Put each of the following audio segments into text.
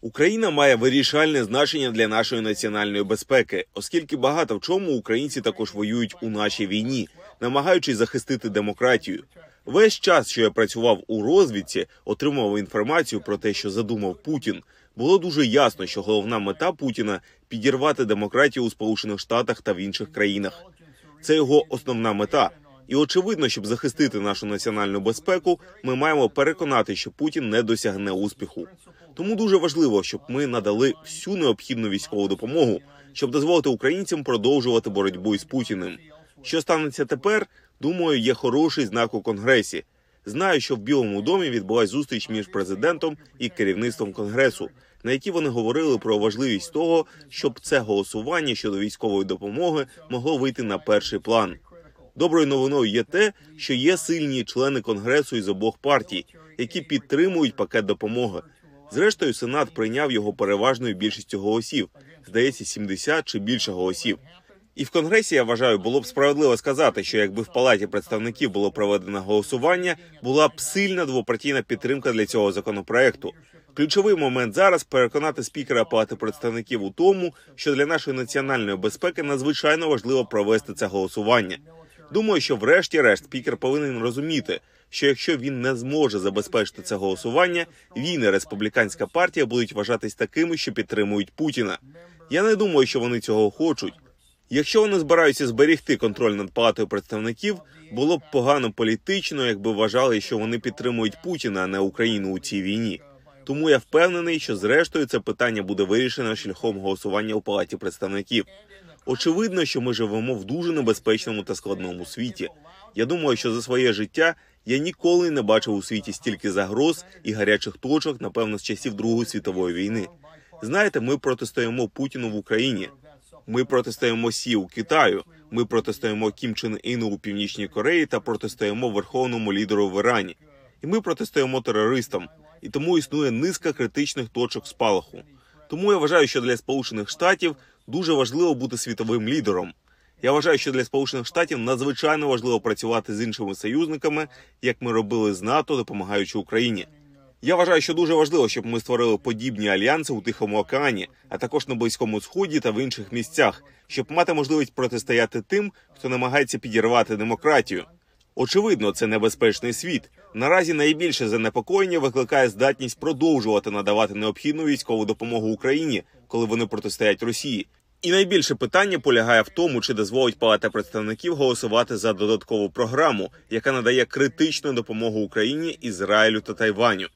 Україна має вирішальне значення для нашої національної безпеки, оскільки багато в чому українці також воюють у нашій війні, намагаючись захистити демократію. Весь час, що я працював у розвідці, отримував інформацію про те, що задумав Путін. Було дуже ясно, що головна мета Путіна підірвати демократію у Сполучених Штатах та в інших країнах. Це його основна мета. І очевидно, щоб захистити нашу національну безпеку, ми маємо переконати, що Путін не досягне успіху. Тому дуже важливо, щоб ми надали всю необхідну військову допомогу, щоб дозволити українцям продовжувати боротьбу із Путіним. Що станеться тепер? Думаю, є хороший знак у конгресі. Знаю, що в Білому домі відбулась зустріч між президентом і керівництвом конгресу, на якій вони говорили про важливість того, щоб це голосування щодо військової допомоги могло вийти на перший план. Доброю новиною є те, що є сильні члени конгресу із обох партій, які підтримують пакет допомоги. Зрештою, сенат прийняв його переважною більшістю голосів, здається, 70 чи більше голосів. І в конгресі я вважаю, було б справедливо сказати, що якби в палаті представників було проведено голосування, була б сильна двопартійна підтримка для цього законопроекту. Ключовий момент зараз переконати спікера палати представників у тому, що для нашої національної безпеки надзвичайно важливо провести це голосування. Думаю, що врешті-решт спікер повинен розуміти, що якщо він не зможе забезпечити це голосування, він і республіканська партія будуть вважатись такими, що підтримують Путіна. Я не думаю, що вони цього хочуть. Якщо вони збираються зберігти контроль над палатою представників, було б погано політично, якби вважали, що вони підтримують Путіна, а не Україну у цій війні. Тому я впевнений, що зрештою це питання буде вирішено шляхом голосування у палаті представників. Очевидно, що ми живемо в дуже небезпечному та складному світі. Я думаю, що за своє життя я ніколи не бачив у світі стільки загроз і гарячих точок, напевно, з часів Другої світової війни. Знаєте, ми протистоїмо Путіну в Україні. Ми протистоїмо Сі у Китаю. Ми протистоїмо Кім Чен Іну у Північній Кореї та протистоїмо верховному лідеру в Ірані. І ми протистоїмо терористам. І тому існує низка критичних точок спалаху. Тому я вважаю, що для Сполучених Штатів дуже важливо бути світовим лідером. Я вважаю, що для Сполучених Штатів надзвичайно важливо працювати з іншими союзниками, як ми робили з НАТО, допомагаючи Україні. Я вважаю, що дуже важливо, щоб ми створили подібні альянси у Тихому океані, а також на близькому сході та в інших місцях, щоб мати можливість протистояти тим, хто намагається підірвати демократію. Очевидно, це небезпечний світ. Наразі найбільше занепокоєння викликає здатність продовжувати надавати необхідну військову допомогу Україні, коли вони протистоять Росії. І найбільше питання полягає в тому, чи дозволить Палата представників голосувати за додаткову програму, яка надає критичну допомогу Україні, Ізраїлю та Тайваню.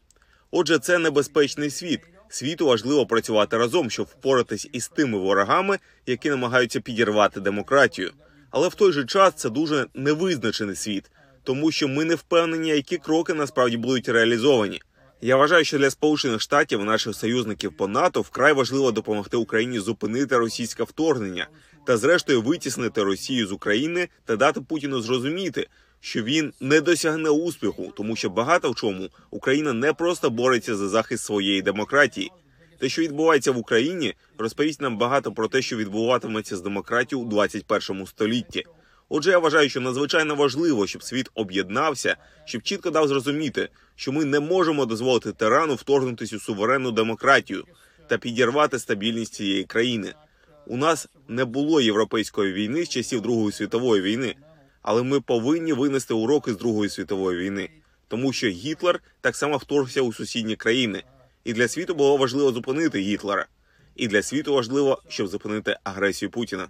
Отже, це небезпечний світ. Світу важливо працювати разом, щоб впоратись із тими ворогами, які намагаються підірвати демократію. Але в той же час це дуже невизначений світ, тому що ми не впевнені, які кроки насправді будуть реалізовані. Я вважаю, що для Сполучених Штатів наших союзників по НАТО вкрай важливо допомогти Україні зупинити російське вторгнення та, зрештою, витіснити Росію з України та дати Путіну зрозуміти, що він не досягне успіху, тому що багато в чому Україна не просто бореться за захист своєї демократії. Те, що відбувається в Україні, розповість нам багато про те, що відбуватиметься з демократією у 21 столітті. Отже, я вважаю, що надзвичайно важливо, щоб світ об'єднався, щоб чітко дав зрозуміти, що ми не можемо дозволити тирану вторгнутися у суверенну демократію та підірвати стабільність цієї країни. У нас не було європейської війни з часів Другої світової війни, але ми повинні винести уроки з Другої світової війни, тому що Гітлер так само вторгся у сусідні країни, і для світу було важливо зупинити Гітлера, і для світу важливо, щоб зупинити агресію Путіна.